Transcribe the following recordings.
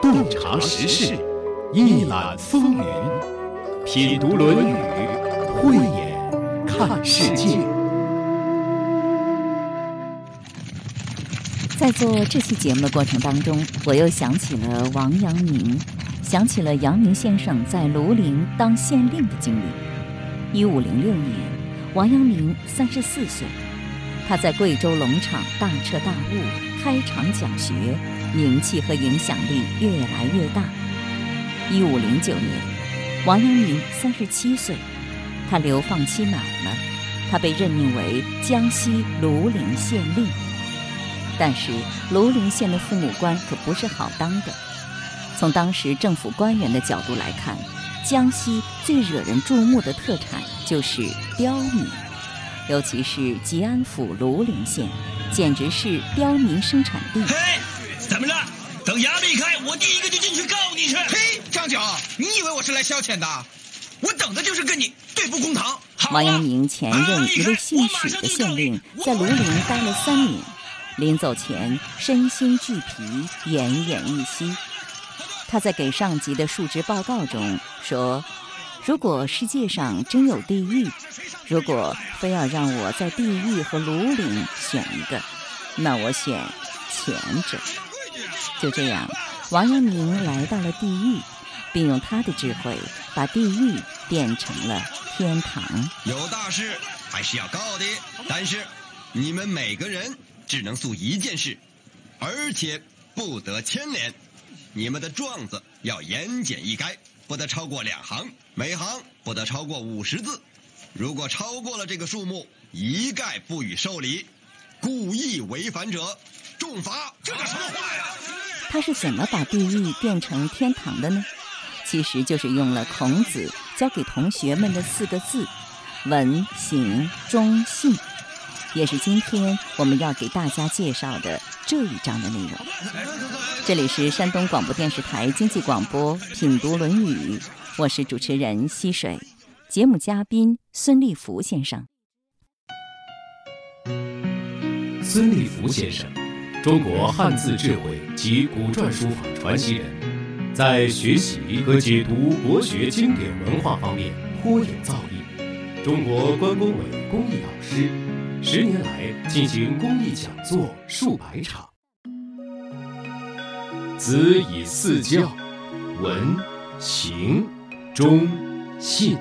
洞察时事，一览风云，品读《论语》，慧眼看世界。在做这期节目的过程当中，我又想起了王阳明，想起了阳明先生在庐陵当县令的经历。一五零六年，王阳明三十四岁，他在贵州龙场大彻大悟，开场讲学。名气和影响力越来越大。一五零九年，王阳明三十七岁，他流放期满了，他被任命为江西庐陵县令。但是庐陵县的父母官可不是好当的。从当时政府官员的角度来看，江西最惹人注目的特产就是刁民，尤其是吉安府庐陵县，简直是刁民生产地。怎么着？等衙门一开，我第一个就进去告你去。嘿，张九，你以为我是来消遣的？我等的就是跟你对簿公堂。王阳明前任一位姓许的县令，在庐陵待了三年，临走前身心俱疲，奄奄一息。他在给上级的述职报告中说：“如果世界上真有地狱，如果非要让我在地狱和庐陵选一个，那我选前者。”就这样，王阳明来到了地狱，并用他的智慧把地狱变成了天堂。有大事还是要告的，但是你们每个人只能诉一件事，而且不得牵连。你们的状子要言简意赅，不得超过两行，每行不得超过五十字。如果超过了这个数目，一概不予受理。故意违反者，重罚。这叫什么话呀？他是怎么把地狱变成天堂的呢？其实就是用了孔子教给同学们的四个字：文、行、忠、信，也是今天我们要给大家介绍的这一章的内容。这里是山东广播电视台经济广播《品读论语》，我是主持人溪水，节目嘉宾孙立福先生。孙立福先生。中国汉字智慧及古篆书法传奇人，在学习和解读国学经典文化方面颇有造诣。中国关工委公益导师，十年来进行公益讲座数百场。子以四教：文、行、忠、信。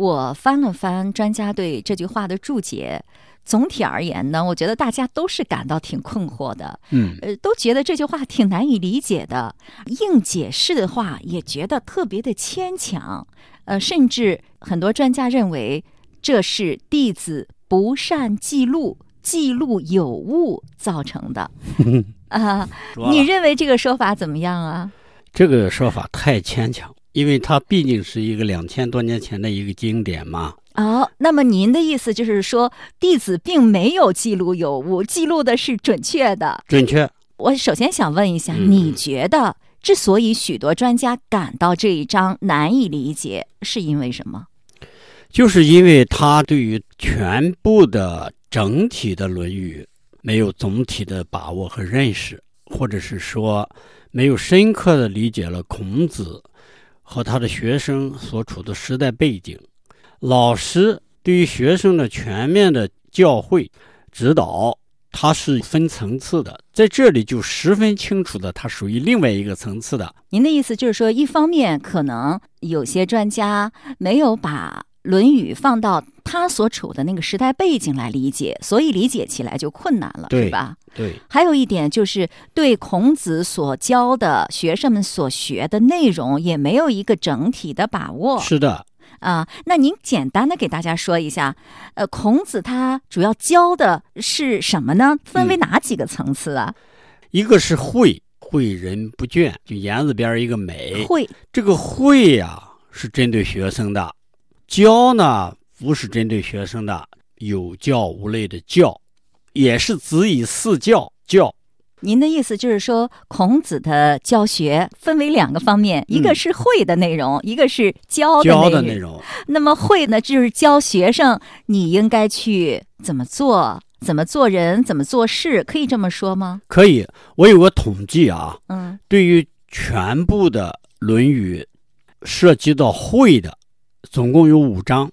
我翻了翻专家对这句话的注解。总体而言呢，我觉得大家都是感到挺困惑的，嗯，呃，都觉得这句话挺难以理解的。硬解释的话，也觉得特别的牵强，呃，甚至很多专家认为这是弟子不善记录、记录有误造成的。啊，你认为这个说法怎么样啊？这个说法太牵强，因为它毕竟是一个两千多年前的一个经典嘛。哦，那么您的意思就是说，弟子并没有记录有误，记录的是准确的。准确。我首先想问一下，你觉得之所以许多专家感到这一章难以理解，是因为什么？就是因为他对于全部的整体的《论语》没有总体的把握和认识，或者是说没有深刻的理解了孔子和他的学生所处的时代背景。老师对于学生的全面的教诲指导，它是分层次的，在这里就十分清楚的，它属于另外一个层次的。您的意思就是说，一方面可能有些专家没有把《论语》放到他所处的那个时代背景来理解，所以理解起来就困难了，是吧？对。还有一点就是对孔子所教的学生们所学的内容也没有一个整体的把握。是的。啊，那您简单的给大家说一下，呃，孔子他主要教的是什么呢？分为哪几个层次啊？一个是诲，诲人不倦，就言字边一个美。诲这个诲呀，是针对学生的；教呢，不是针对学生的，有教无类的教，也是子以四教教。您的意思就是说，孔子的教学分为两个方面，一个是会的内容，一个是教教的内容。那么会呢，就是教学生你应该去怎么做，怎么做人，怎么做事，可以这么说吗？可以。我有个统计啊，嗯对于全部的《论语》涉及到“会”的，总共有五章，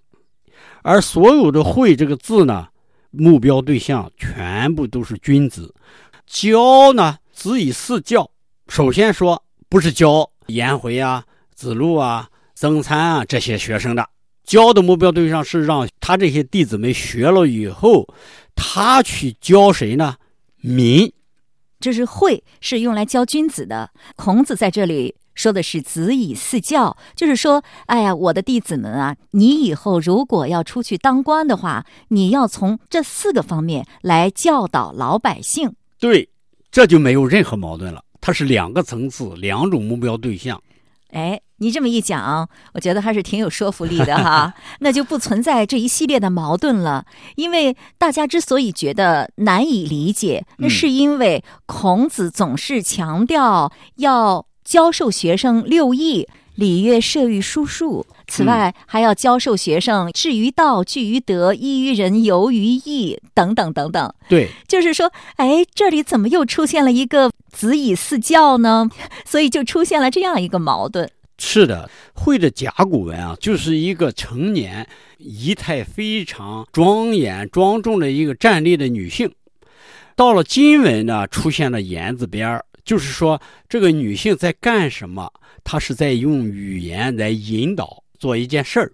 而所有的“会”这个字呢，目标对象全部都是君子。教呢，子以四教。首先说，不是教颜回啊、子路啊、曾参啊这些学生的，教的目标对象是让他这些弟子们学了以后，他去教谁呢？民。这是会，是用来教君子的。孔子在这里说的是“子以四教”，就是说，哎呀，我的弟子们啊，你以后如果要出去当官的话，你要从这四个方面来教导老百姓。对，这就没有任何矛盾了。它是两个层次，两种目标对象。哎，你这么一讲，我觉得还是挺有说服力的哈。那就不存在这一系列的矛盾了。因为大家之所以觉得难以理解，那嗯是因为孔子总是强调要教授学生六艺。礼乐射御书数，此外还要教授学生至于道、据于德、依于仁、游于义等等等等。对，就是说，哎，这里怎么又出现了一个子以四教呢？所以就出现了这样一个矛盾。是的，会的甲骨文啊，就是一个成年、仪态非常庄严庄重的一个站立的女性。到了金文呢，出现了言字边儿，就是说这个女性在干什么？她是在用语言来引导做一件事儿，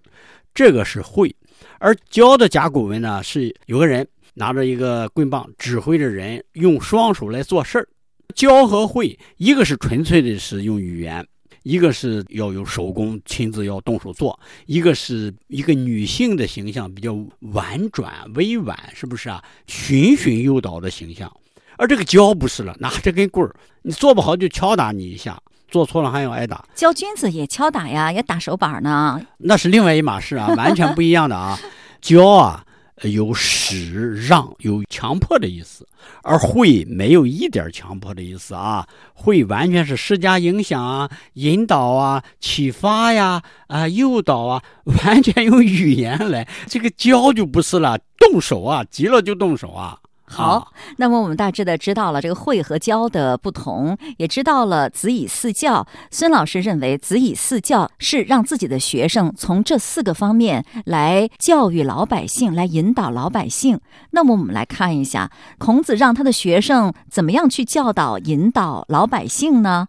这个是会。而教的甲骨文呢，是有个人拿着一个棍棒，指挥着人用双手来做事儿。教和会，一个是纯粹的是用语言。一个是要有手工，亲自要动手做；一个是一个女性的形象比较婉转、委婉，是不是啊？循循诱导的形象。而这个教不是了，拿着根棍儿，你做不好就敲打你一下，做错了还要挨打，教君子也敲打呀，也打手板呢。那是另外一码事啊，完全不一样的啊。教啊，有使让，有强迫的意思。而会没有一点强迫的意思啊，会完全是施加影响啊、引导啊、启发呀、啊、诱导啊，完全用语言来。这个教就不是了，动手啊，急了就动手啊。好啊，那么我们大致的知道了这个会和教的不同，也知道了子以四教。孙老师认为子以四教是让自己的学生从这四个方面来教育老百姓，来引导老百姓。那么我们来看一下，孔子让他的学生怎么样去教导、引导老百姓呢？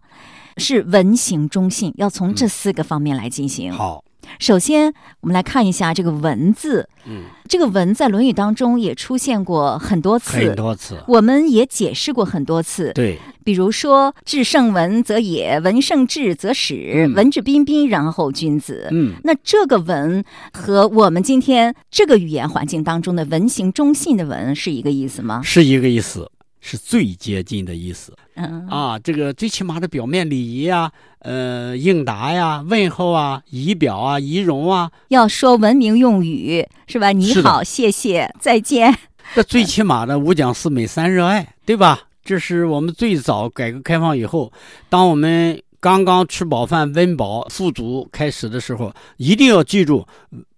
是文行忠信，要从这四个方面来进行。好，首先，我们来看一下这个“文”字。嗯，这个“文”在《论语》当中也出现过很多次，很多次。我们也解释过很多次。对，比如说“至圣文则也，文圣至则始，嗯文质彬彬，然后君子”。嗯，那这个“文”和我们今天这个语言环境当中的文行忠信的“文”是一个意思吗？是一个意思，是最接近的意思。嗯啊，这个最起码的表面礼仪啊，呃，应答呀、问候啊、仪表啊、仪容啊，要说文明用语是吧？你好，谢谢，再见。这最起码的五讲四美三热爱，对吧？这是我们最早改革开放以后，当我们刚刚吃饱饭、温饱、富足开始的时候，一定要记住，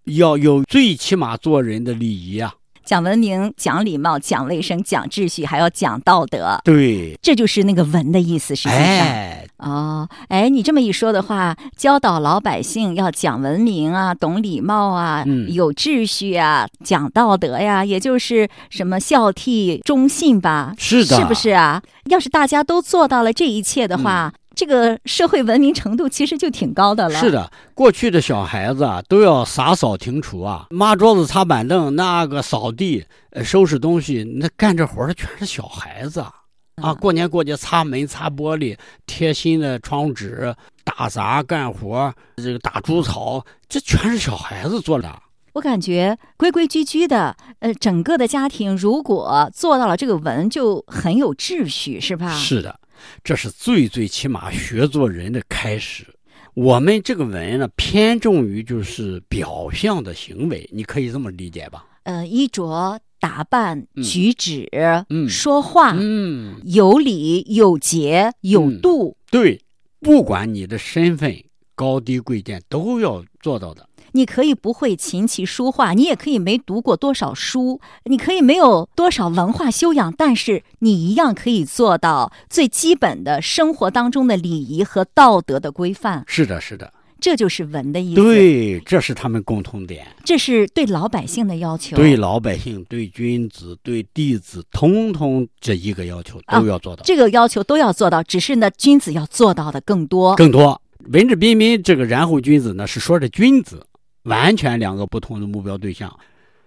要有最起码做人的礼仪啊。讲文明、讲礼貌、讲卫生、讲秩序，还要讲道德，对，这就是那个“文”的意思。实际上，哎，哦，哎，你这么一说的话，教导老百姓要讲文明啊，懂礼貌啊，嗯有秩序啊，讲道德呀，也就是什么孝悌忠信吧？是的，是不？是啊？要是大家都做到了这一切的话，这个社会文明程度其实就挺高的了。是，的，过去的小孩子啊，都要洒扫庭除啊，抹桌子、擦板凳，那个扫地、呃收拾东西，那干这活儿的全是小孩子啊。啊，过年过节擦门、擦玻璃、贴新的窗纸、打杂干活，这个打猪草，这全是小孩子做的。我感觉规规矩矩的，呃，整个的家庭如果做到了这个文，就很有秩序，是吧？是的，这是最最起码学做人的开始。我们这个文呢，偏重于就是表象的行为，你可以这么理解吧？呃，衣着打扮、嗯举止、嗯说话、嗯，有礼、有节、有嗯度。对，不管你的身份高低贵贱，都要做到的。你可以不会琴棋书画，你也可以没读过多少书，你可以没有多少文化修养，但是你一样可以做到最基本的生活当中的礼仪和道德的规范。是的，是的，这就是文的意思。，对，这是他们共同点。这是对老百姓的要求。对老百姓、对君子、对弟子，通通这一个要求啊都要做到，这个要求都要做到，只是呢，君子要做到的更多。更多。文质彬彬这个然后君子呢，是说的君子，完全两个不同的目标对象。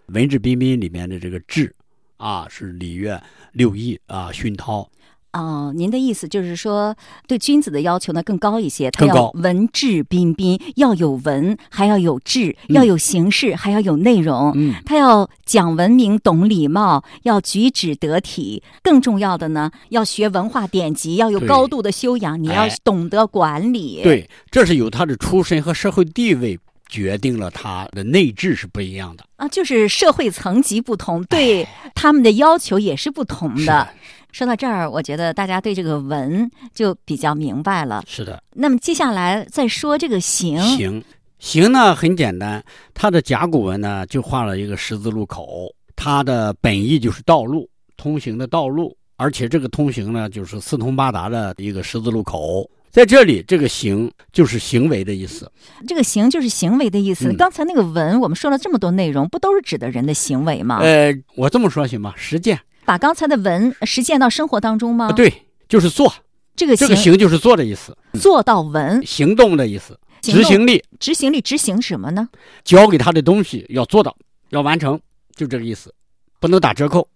文质彬彬里面的这个质，啊，是礼乐六艺啊，熏陶。哦，您的意思就是说，对君子的要求呢更高一些，他要文质彬彬，要有文，还要有质，嗯要有形式，还要有内容。嗯，他要讲文明、懂礼貌，要举止得体。更重要的呢，要学文化典籍，要有高度的修养，你要哎懂得管理。，对，这是有他的出身和社会地位决定了它的内质是不一样的。啊，就是社会层级不同，对他们的要求也是不同的。说到这儿，我觉得大家对这个文就比较明白了。是的。那么接下来再说这个行，行，行呢很简单，它的甲骨文呢就画了一个十字路口，它的本意就是道路，通行的道路，而且这个通行呢就是四通八达的一个十字路口。在这里，这个行就是行为的意思。这个行就是行为的意思。嗯刚才那个文，我们说了这么多内容，不都是指的人的行为吗？呃，我这么说行吗？实践把刚才的文实践到生活当中吗？啊，，对，就是做，这个行这个行就是做的意思，做到文，行动的意思，执行力，执行力执行什么呢？交给他的东西要做到，要完成，就这个意思，不能打折扣，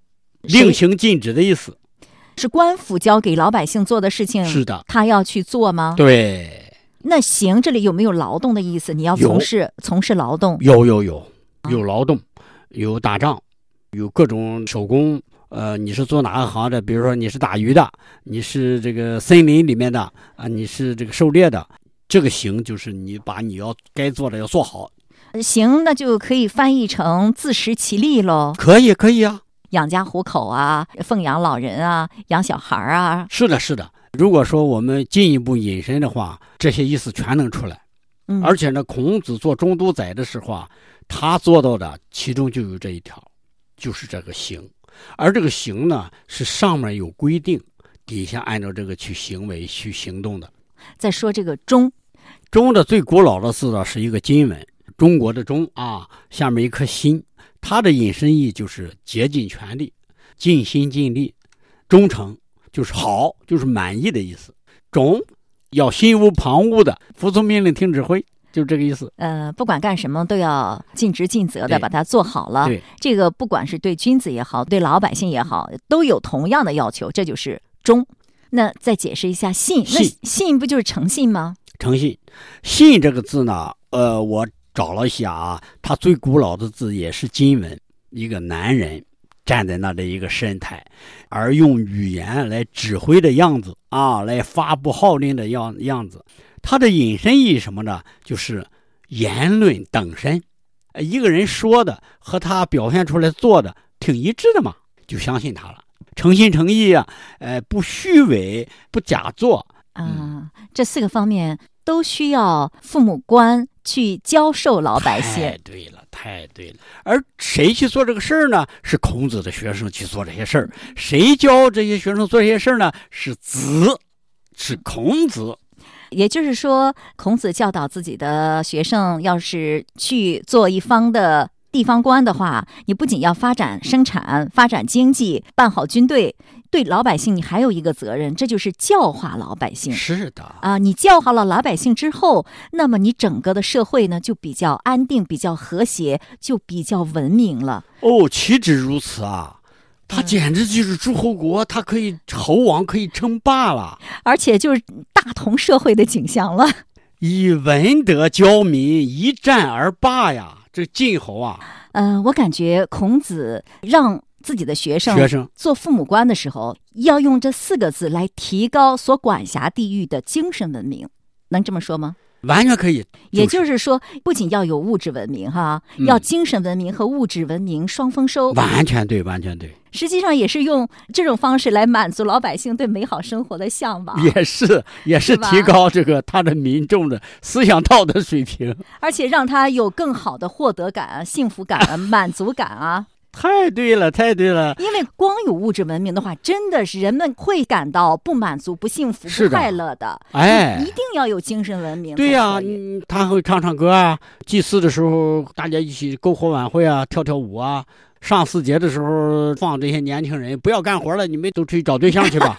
令行禁止的意思。是官府交给老百姓做的事情，是的，他要去做吗？对。那行这里有没有劳动的意思？你要从事从事劳动，有有有，有劳动，有打仗，有各种手工。呃，你是做哪个行的？比如说你是打鱼的，你是这个森林里面的啊，你是这个狩猎的。这个行就是你把你要该做的要做好，行那就可以翻译成自食其力喽，可以可以啊。养家糊口啊，奉养老人啊，养小孩儿啊，是的，是的。如果说我们进一步引申的话，这些意思全能出来。嗯，而且呢，孔子做中都宰的时候啊，他做到的其中就有这一条，就是这个行。而这个行呢，是上面有规定，底下按照这个去行为去行动的。再说这个忠，中的最古老的字呢是一个金文，中国的中啊，下面一颗心，它的引申义就是竭尽全力、尽心尽力、忠诚，就是好，就是满意的意思。忠要心无旁骛的服从命令、听指挥，就这个意思。呃，不管干什么都要尽职尽责的把它做好了。对，这个不管是对君子也好，对老百姓也好，都有同样的要求，这就是忠。那再解释一下信，那信信不就是诚信吗？诚信，信这个字呢，呃，我找了一下啊，他最古老的字也是金文，一个男人站在那的一个神态，而用语言来指挥的样子啊，来发布号令的样样子。他的引申义什么呢？就是言论等身，一个人说的和他表现出来做的挺一致的嘛，就相信他了。诚心诚意啊，呃，不虚伪，不假作，啊、这四个方面都需要父母官去教授老百姓太。对了，太对了。而谁去做这个事儿呢？是孔子的学生去做这些事儿。谁教这些学生做这些事儿呢？是子，是孔子。也就是说，孔子教导自己的学生，要是去做一方的地方官的话，你不仅要发展生产、发展经济、办好军队，对老百姓你还有一个责任，这就是教化老百姓。是的，啊，你教化了老百姓之后，那么你整个的社会呢就比较安定、比较和谐，就比较文明了。哦，岂止如此啊！他嗯简直就是诸侯国，他可以侯王可以称霸了，而且就是大同社会的景象了。以文德教民，一战而霸呀！这晋侯啊，嗯、我感觉孔子让自己的学生学生做父母官的时候，要用这四个字来提高所管辖地域的精神文明，能这么说吗？完全可以。也就是是说，不仅要有物质文明哈，嗯要精神文明和物质文明双丰收。完全对，完全对，实际上也是用这种方式来满足老百姓对美好生活的向往，也是也是提高这个他的民众的思想道德水平。而且让他有更好的获得感啊、幸福感啊、满足感啊。太对了，太对了。因为光有物质文明的话，真的是人们会感到不满足、不幸福、不快乐的。哎一定要有精神文明。对呀、啊、嗯他会唱唱歌啊，祭祀的时候大家一起篝火晚会啊，跳跳舞啊。上巳节的时候放这些年轻人不要干活了，你们都出去找对象去吧。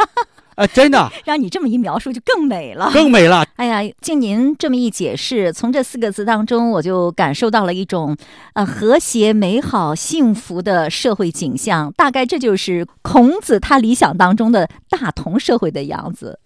哎，真的 让你这么一描述，就更美了。更美了。哎呀，经您这么一解释，从这四个字当中，我就感受到了一种呃和谐、美好、幸福的社会景象。大概这就是孔子他理想当中的大同社会的样子。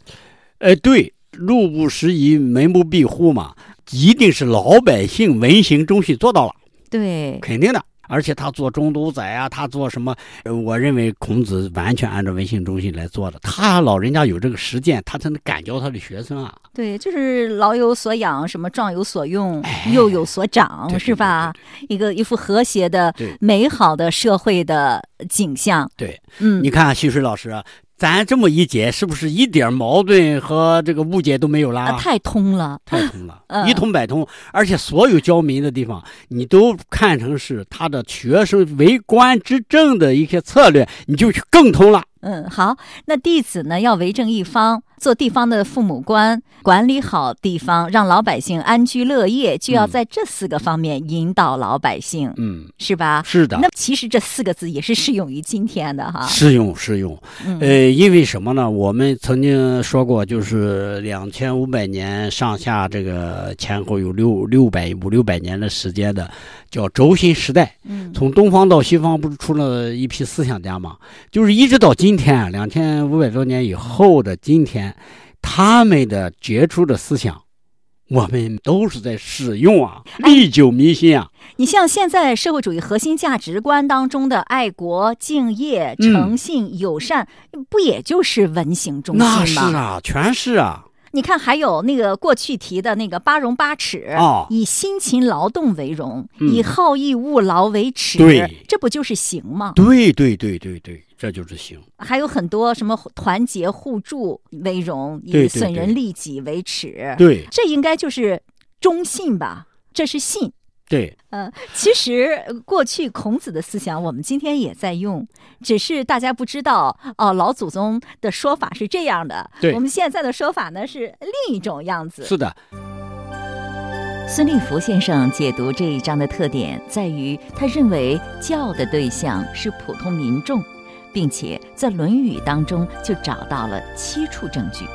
哎，对，路不拾遗，门不闭户嘛，一定是老百姓文行中心做到了，对，肯定的。而且他做中都宰啊，他做什么？呃我认为孔子完全按照文性中心来做的。他老人家有这个实践，他才能感教他的学生啊。对，就是老有所养，什么壮有所用，哎幼有所长，对对是吧？一个一幅和谐的、美好的社会的景象。对，嗯你，看徐水老师啊，咱这么一解，是不是一点矛盾和这个误解都没有啦？啊，太通了。太通了，嗯一通百通，而且所有教民的地方，你都看成是他的学生为官之政的一些策略，你就去更通了。嗯，好，那弟子呢要为政一方，做地方的父母官，管理好地方，让老百姓安居乐业，就要嗯在这四个方面引导老百姓，嗯，是吧？是的，那其实这四个字也是适用于今天的哈。适用适用。嗯呃，因为什么呢？我们曾经说过，就是两千五百年上下，这个前后有六六百五六百年的时间的，叫轴心时代。嗯从东方到西方，不是出了一批思想家吗？就是一直到今天，两千五百多年以后的今天，他们的杰出的思想，我们都是在使用啊，历久弥新啊。你像现在社会主义核心价值观当中的爱国、敬业、嗯诚信、友善，不也就是文行中那是？啊，全是啊。你看，还有那个过去提的那个八荣八耻，哦以辛勤劳动为荣，嗯以好逸恶劳为耻，对这不就是行吗？对对对对对，这就是行。还有很多什么团结互助为荣，以损人利己为耻，对这应该就是忠信吧？这是信。对，呃，其实呃过去孔子的思想，我们今天也在用，只是大家不知道哦。老祖宗的说法是这样的，对我们现在的说法呢是另一种样子。是的。孙立福先生解读这一章的特点在于，他认为教的对象是普通民众，并且在《论语》当中就找到了七处证据。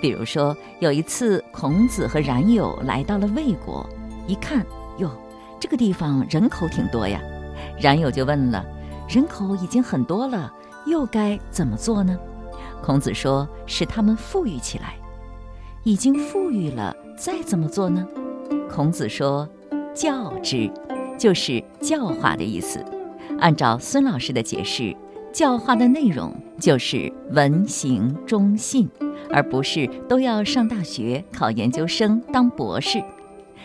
比如说，有一次孔子和冉有来到了魏国，一看，哟，这个地方人口挺多呀。冉有就问了：人口已经很多了，又该怎么做呢？孔子说：使他们富裕起来。已经富裕了，再怎么做呢？孔子说：“教之，就是教化的意思。按照孙老师的解释，教化的内容就是文行忠信，而不是都要上大学、考研究生、当博士。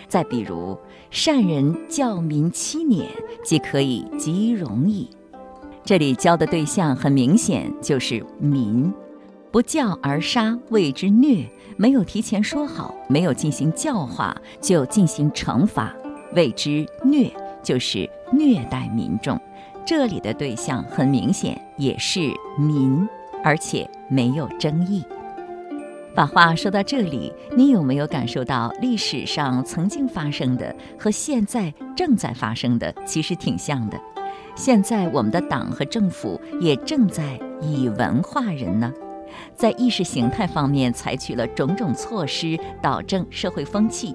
再比如，善人教民七年，即可以极容矣。这里教的对象很明显就是民，不教而杀谓之虐。”没有提前说好，没有进行教化，就进行惩罚，谓之虐，就是虐待民众。这里的对象很明显也是民，而且没有争议。把话说到这里，你有没有感受到历史上曾经发生的和现在正在发生的其实挺像的？现在我们的党和政府也正在以文化人呢。在意识形态方面采取了种种措施，导正社会风气，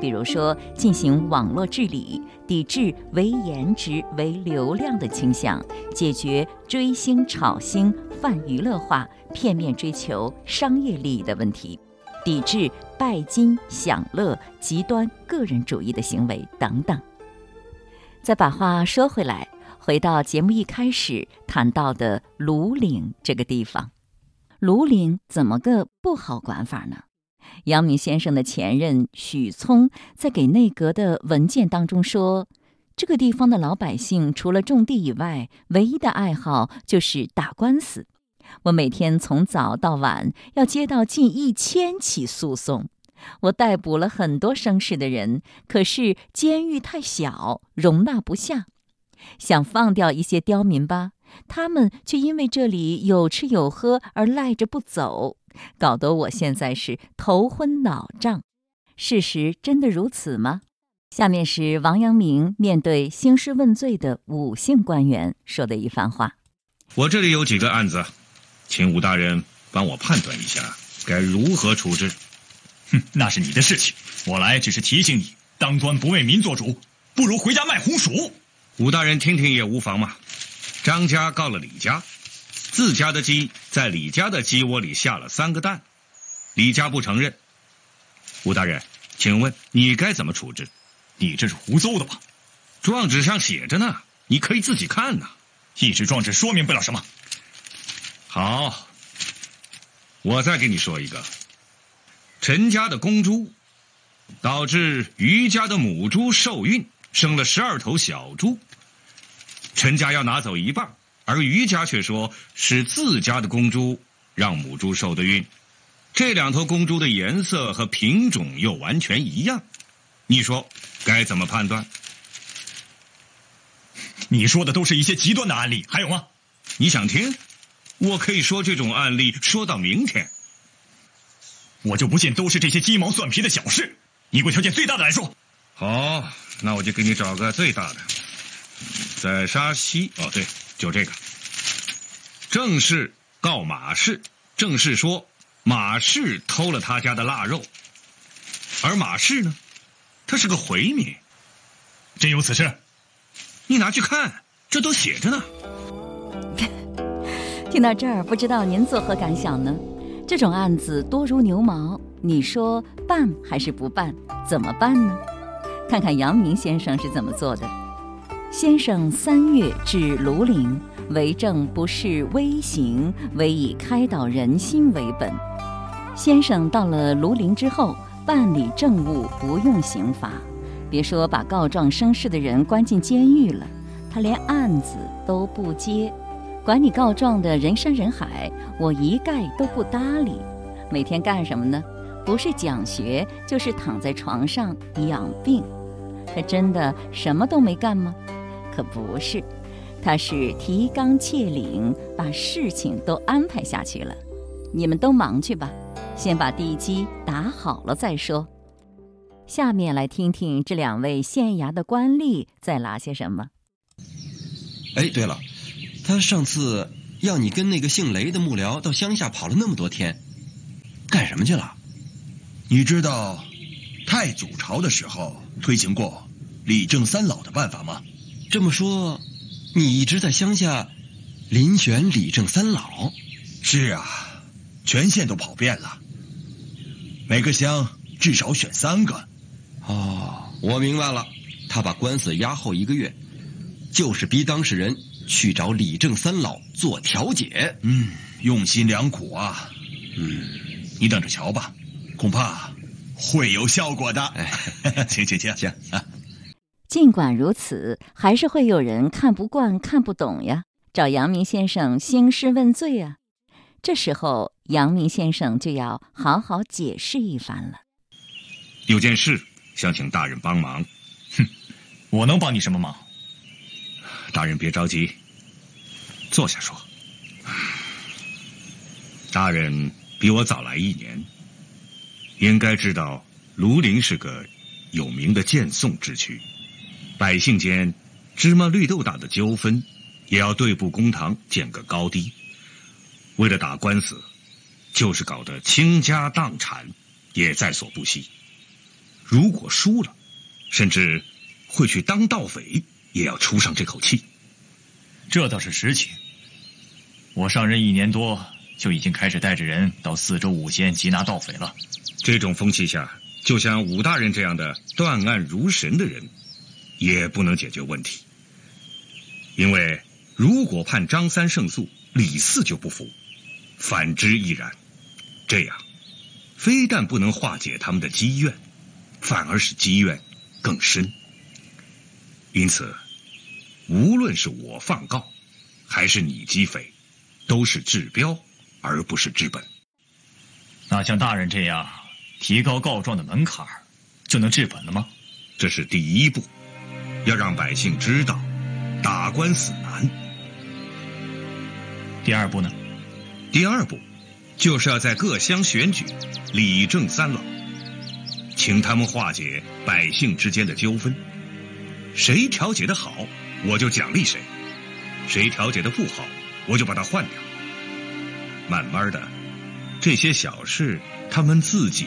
比如说进行网络治理，抵制唯颜值为流量的倾向，解决追星、炒星、泛娱乐化、片面追求商业利益的问题，抵制拜金、享乐、极端个人主义的行为等等。再把话说回来，回到节目一开始谈到的庐陵这个地方。庐陵怎么个不好管法呢？阳明先生的前任许聪在给内阁的文件当中说，这个地方的老百姓除了种地以外，唯一的爱好就是打官司。我每天从早到晚要接到近一千起诉讼，我逮捕了很多生事的人，可是监狱太小，容纳不下。想放掉一些刁民吧，他们却因为这里有吃有喝而赖着不走，搞得我现在是头昏脑胀。事实真的如此吗？下面是王阳明面对兴师问罪的武姓官员说的一番话：我这里有几个案子。请武大人帮我判断一下，该如何处置？哼，那是你的事情，我来只是提醒你，当官不为民做主，不如回家卖红薯。武大人听听也无妨嘛。张家告了李家，自家的鸡在李家的鸡窝里下了三个蛋，李家不承认。吴大人，请问你该怎么处置？你这是胡诌的吧？状纸上写着呢，你可以自己看呐。一纸状纸说明不了什么。好，我再给你说一个。陈家的公猪导致于家的母猪受孕，生了十二头小猪。陈家要拿走一半，而于家却说是自家的公猪让母猪受的孕。这两头公猪的颜色和品种又完全一样，你说该怎么判断？你说的都是一些极端的案例，还有吗？你想听？我可以说这种案例说到明天，我就不信都是这些鸡毛蒜皮的小事。你给我挑件最大的来说。好，那我就给你找个最大的，在沙溪。哦，对，就这个。正是告马氏，正是说马氏偷了他家的腊肉，而马氏呢，他是个回民。真有此事？你拿去看，这都写着呢。听到这儿，不知道您作何感想呢？这种案子多如牛毛，你说办还是不办？怎么办呢？看看阳明先生是怎么做的。先生三月至庐陵，为政不是微行，唯以开导人心为本。先生到了庐陵之后，办理政务不用刑罚，别说把告状生事的人关进监狱了，他连案子都不接。管你告状的人山人海，我一概都不搭理。每天干什么呢？不是讲学，就是躺在床上养病。他真的什么都没干吗？可不是，他是提纲挈领，把事情都安排下去了。你们都忙去吧，先把地基打好了再说。下面来听听这两位县衙的官吏在拉些什么。哎，对了。他上次要你跟那个姓雷的幕僚到乡下跑了那么多天，干什么去了？你知道太祖朝的时候推行过理政三老的办法吗？这么说，你一直在乡下遴选李正三老？是啊，全县都跑遍了，每个乡至少选三个。哦，我明白了，他把官司押后一个月，就是逼当事人。去找李正三老做调解，嗯，用心良苦啊，嗯，你等着瞧吧，恐怕会有效果的。请请请请。尽管如此，还是会有人看不惯、看不懂呀，找阳明先生兴师问罪啊。这时候，阳明先生就要好好解释一番了。有件事想请大人帮忙。哼，我能帮你什么忙？大人别着急，坐下说。大人比我早来一年，应该知道庐陵是个有名的荐送之区，百姓间芝麻绿豆大的纠纷，也要对簿公堂，见个高低。为了打官司，就是搞得倾家荡产，也在所不惜。如果输了，甚至会去当盗匪。也要出上这口气，这倒是实情。我上任一年多，就已经开始带着人到四周五县缉拿盗匪了。这种风气下，就像武大人这样的断案如神的人，也不能解决问题。因为如果判张三胜诉，李四就不服；反之亦然。这样，非但不能化解他们的积怨，反而使积怨更深。因此，无论是我放告，还是你击匪，都是治标，而不是治本。那像大人这样提高告状的门槛，就能治本了吗？这是第一步，要让百姓知道打官司难。第二步呢？第二步，就是要在各乡选举理政三老，请他们化解百姓之间的纠纷。谁调解的好，我就奖励谁；谁调解的不好，我就把他换掉。慢慢的，这些小事他们自己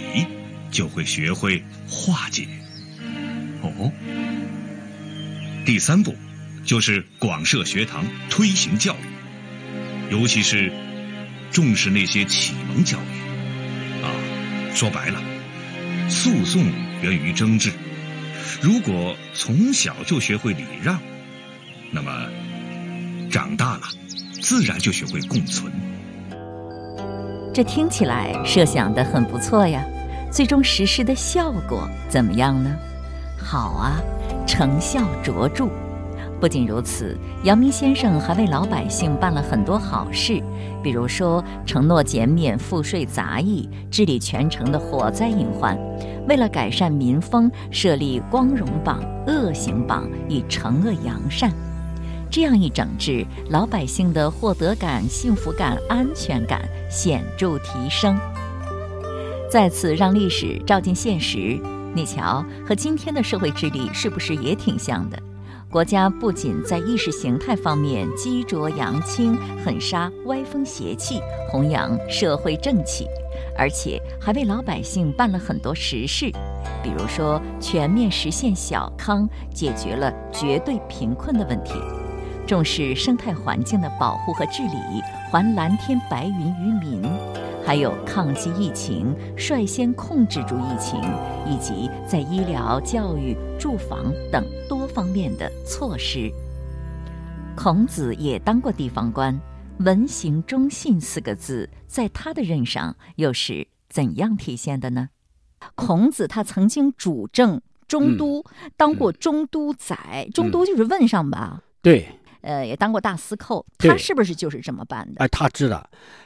就会学会化解。哦，第三步，就是广设学堂，推行教育，尤其是重视那些启蒙教育。啊，说白了，诉讼源于争执。如果从小就学会礼让，那么长大了自然就学会共存。这听起来设想的很不错呀，最终实施的效果怎么样呢？好啊，成效卓著。不仅如此，阳明先生还为老百姓办了很多好事，比如说承诺减免赋税杂役，治理全城的火灾隐患；为了改善民风，设立光荣榜、恶行榜，以惩恶扬善。这样一整治，老百姓的获得感、幸福感、安全感显著提升。再次让历史照进现实，你瞧，和今天的社会治理是不是也挺像的？国家不仅在意识形态方面激浊扬清，狠杀歪风邪气，弘扬社会正气，而且还为老百姓办了很多实事，比如说全面实现小康，解决了绝对贫困的问题；重视生态环境的保护和治理，还蓝天白云于民。还有抗击疫情、率先控制住疫情，以及在医疗、教育、住房等多方面的措施。孔子也当过地方官，“文行忠信”四个字在他的任上又是怎样体现的呢？孔子他曾经主政中都，当过中都宰，中都就是问上吧？对。呃，也当过大司寇，他是不是就是这么办的？哎，他知道，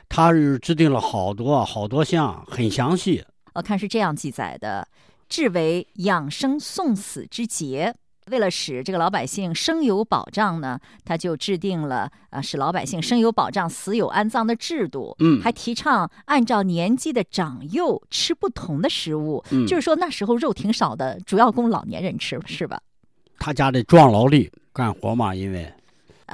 他是制定了好多好多项，很详细。我看是这样记载的：至为养生送死之节，为了使这个老百姓生有保障呢，他就制定了啊，使老百姓生有保障、死有安葬的制度。嗯，还提倡按照年纪的长幼吃不同的食物。嗯，就是说那时候肉挺少的，主要供老年人吃，是吧？他家的壮劳力干活嘛，因为。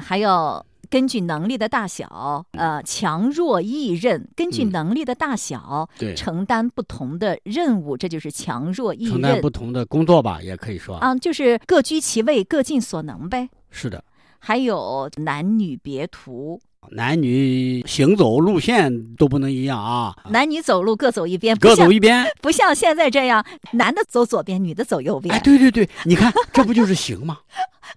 还要根据能力的大小，呃，强弱异任，根据能力的大小，对，承担不同的任务，这就是强弱异任。承担不同的工作吧，也可以说啊，就是各居其位，各尽所能呗。是的。还有男女别途。男女行走路线都不能一样啊！男女走路各走一边，各走一边，不像现在这样，男的走左边，女的走右边。哎，对对对，你看 这不就是行吗？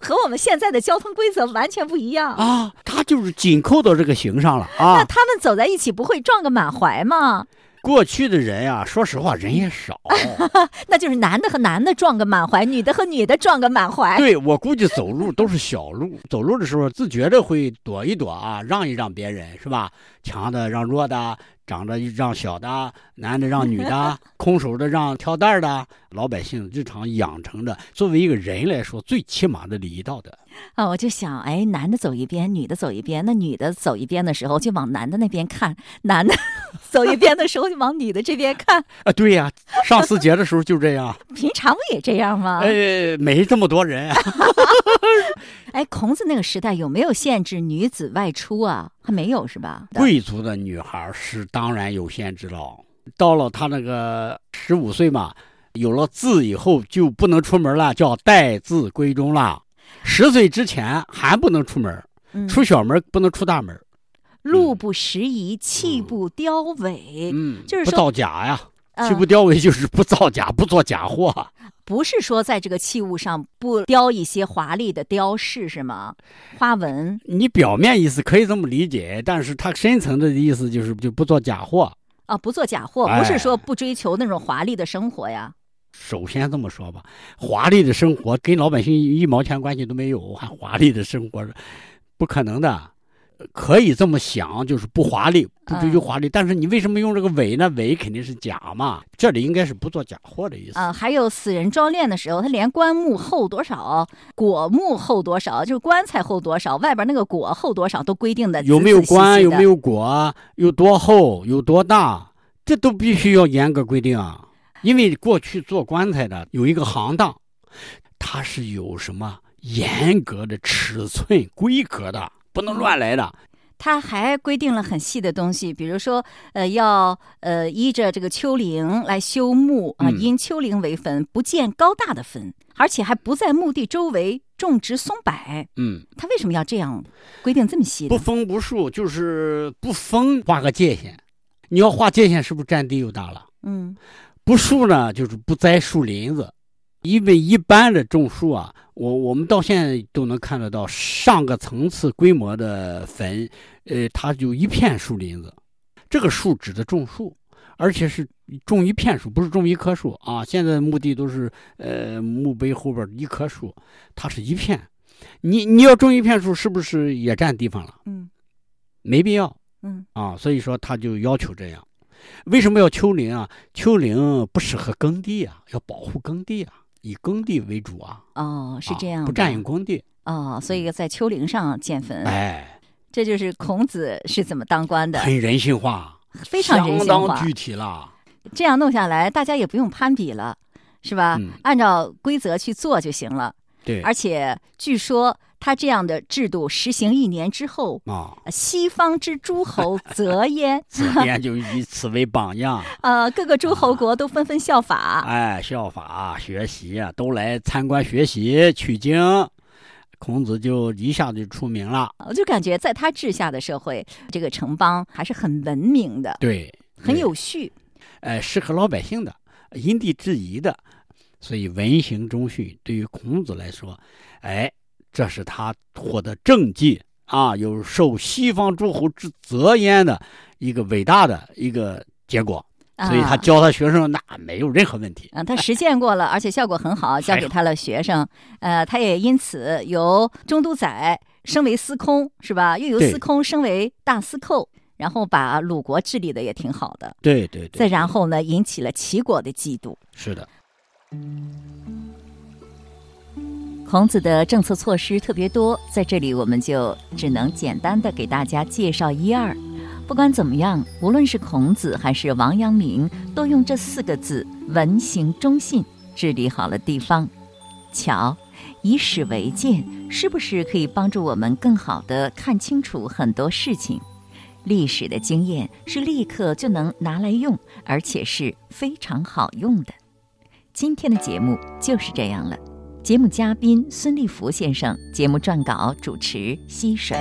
和我们现在的交通规则完全不一样啊！他就是紧扣到这个行上了啊！那他们走在一起不会撞个满怀吗？过去的人呀，说实话人也少，那就是男的和男的撞个满怀，女的和女的撞个满怀。对我估计走路都是小路，走路的时候自觉的会躲一躲啊，让一让别人是吧？强的让弱的。长得让小的，男的让女的，空手的让挑担的，老百姓日常养成的，作为一个人来说，最起码的礼仪道德。啊，我就想，哎，男的走一边，女的走一边，那女的走一边的时候就往男的那边看，男的 走一边的时候就往女的这边看。啊，对呀，上四节的时候就这样。平常不也这样吗？呃，没这么多人。哎，孔子那个时代有没有限制女子外出啊？还没有是吧？贵族的女孩是当然有限制了。到了他那个十五岁嘛，有了字以后就不能出门了，叫待字闺中了。十岁之前还不能出门，出小门不能出大门。路不拾遗，器不雕伪。嗯，就是不造假呀。器不雕伪就是不造假，不做假货。不是说在这个器物上不雕一些华丽的雕饰是吗？花纹？你表面意思可以这么理解，但是它深层的意思就是就不做假货。啊，不做假货，不是说不追求那种华丽的生活呀。首先这么说吧，华丽的生活跟老百姓一毛钱关系都没有，还华丽的生活，不可能的。可以这么想，就是不华丽，不追求华丽。但是你为什么用这个伪呢？伪肯定是假嘛。这里应该是不做假货的意思啊。还有死人装殓的时候，他连棺木厚多少，果木厚多少，就是棺材厚多少，外边那个果厚多少都规定的。有没有棺？有没有果？有多厚？有多大？这都必须要严格规定啊。因为过去做棺材的有一个行当，它是有什么严格的尺寸规格的。不能乱来的。他还规定了很细的东西，比如说，呃，要呃依着这个丘陵来修墓啊，因丘陵为坟，不建高大的坟，而且还不在墓地周围种植松柏。嗯，他为什么要这样规定这么细？不封不树，就是不封，画个界限。你要画界限，是不是占地又大了？嗯，不树呢，就是不栽树林子。因为一般的种树啊，我我们到现在都能看得到上个层次规模的坟，呃，它就一片树林子。这个树指的种树，而且是种一片树，不是种一棵树啊。现在墓地都是呃墓碑后边一棵树，它是一片。你你要种一片树，是不是也占地方了？嗯，没必要。嗯啊，所以说他就要求这样。为什么要丘陵啊？丘陵不适合耕地啊，要保护耕地啊。以耕地为主啊！哦，是这样，不占用耕地哦，所以在丘陵上建坟。哎，这就是孔子是怎么当官的，很人性化，非常人性化，具体了。这样弄下来，大家也不用攀比了，是吧？按照规则去做就行了。对，而且据说。他这样的制度实行一年之后啊，西方之诸侯则焉，则焉就以此为榜样。呃，各个诸侯国都纷纷效法，哎，效法学习啊，都来参观学习取经，孔子就一下子就出名了。我就感觉在他治下的社会，这个城邦还是很文明的，对，很有序，哎，适合老百姓的，因地制宜的，所以文行中训对于孔子来说，哎。这是他获得政绩啊，有受西方诸侯之责焉的一个伟大的一个结果，所以他教他学生那没有任何问题。嗯，他实践过了，而且效果很好，教给他了学生。呃，他也因此由中都宰升为司空，是吧？又由司空升为大司寇，然后把鲁国治理的也挺好的。对对对。再然后呢，引起了齐国的嫉妒。是的。孔子的政策措施特别多，在这里我们就只能简单的给大家介绍一二。不管怎么样，无论是孔子还是王阳明，都用这四个字“文行忠信”治理好了地方。瞧，以史为鉴，是不是可以帮助我们更好的看清楚很多事情？历史的经验是立刻就能拿来用，而且是非常好用的。今天的节目就是这样了。节目嘉宾孙立福先生节目撰稿主持溪水。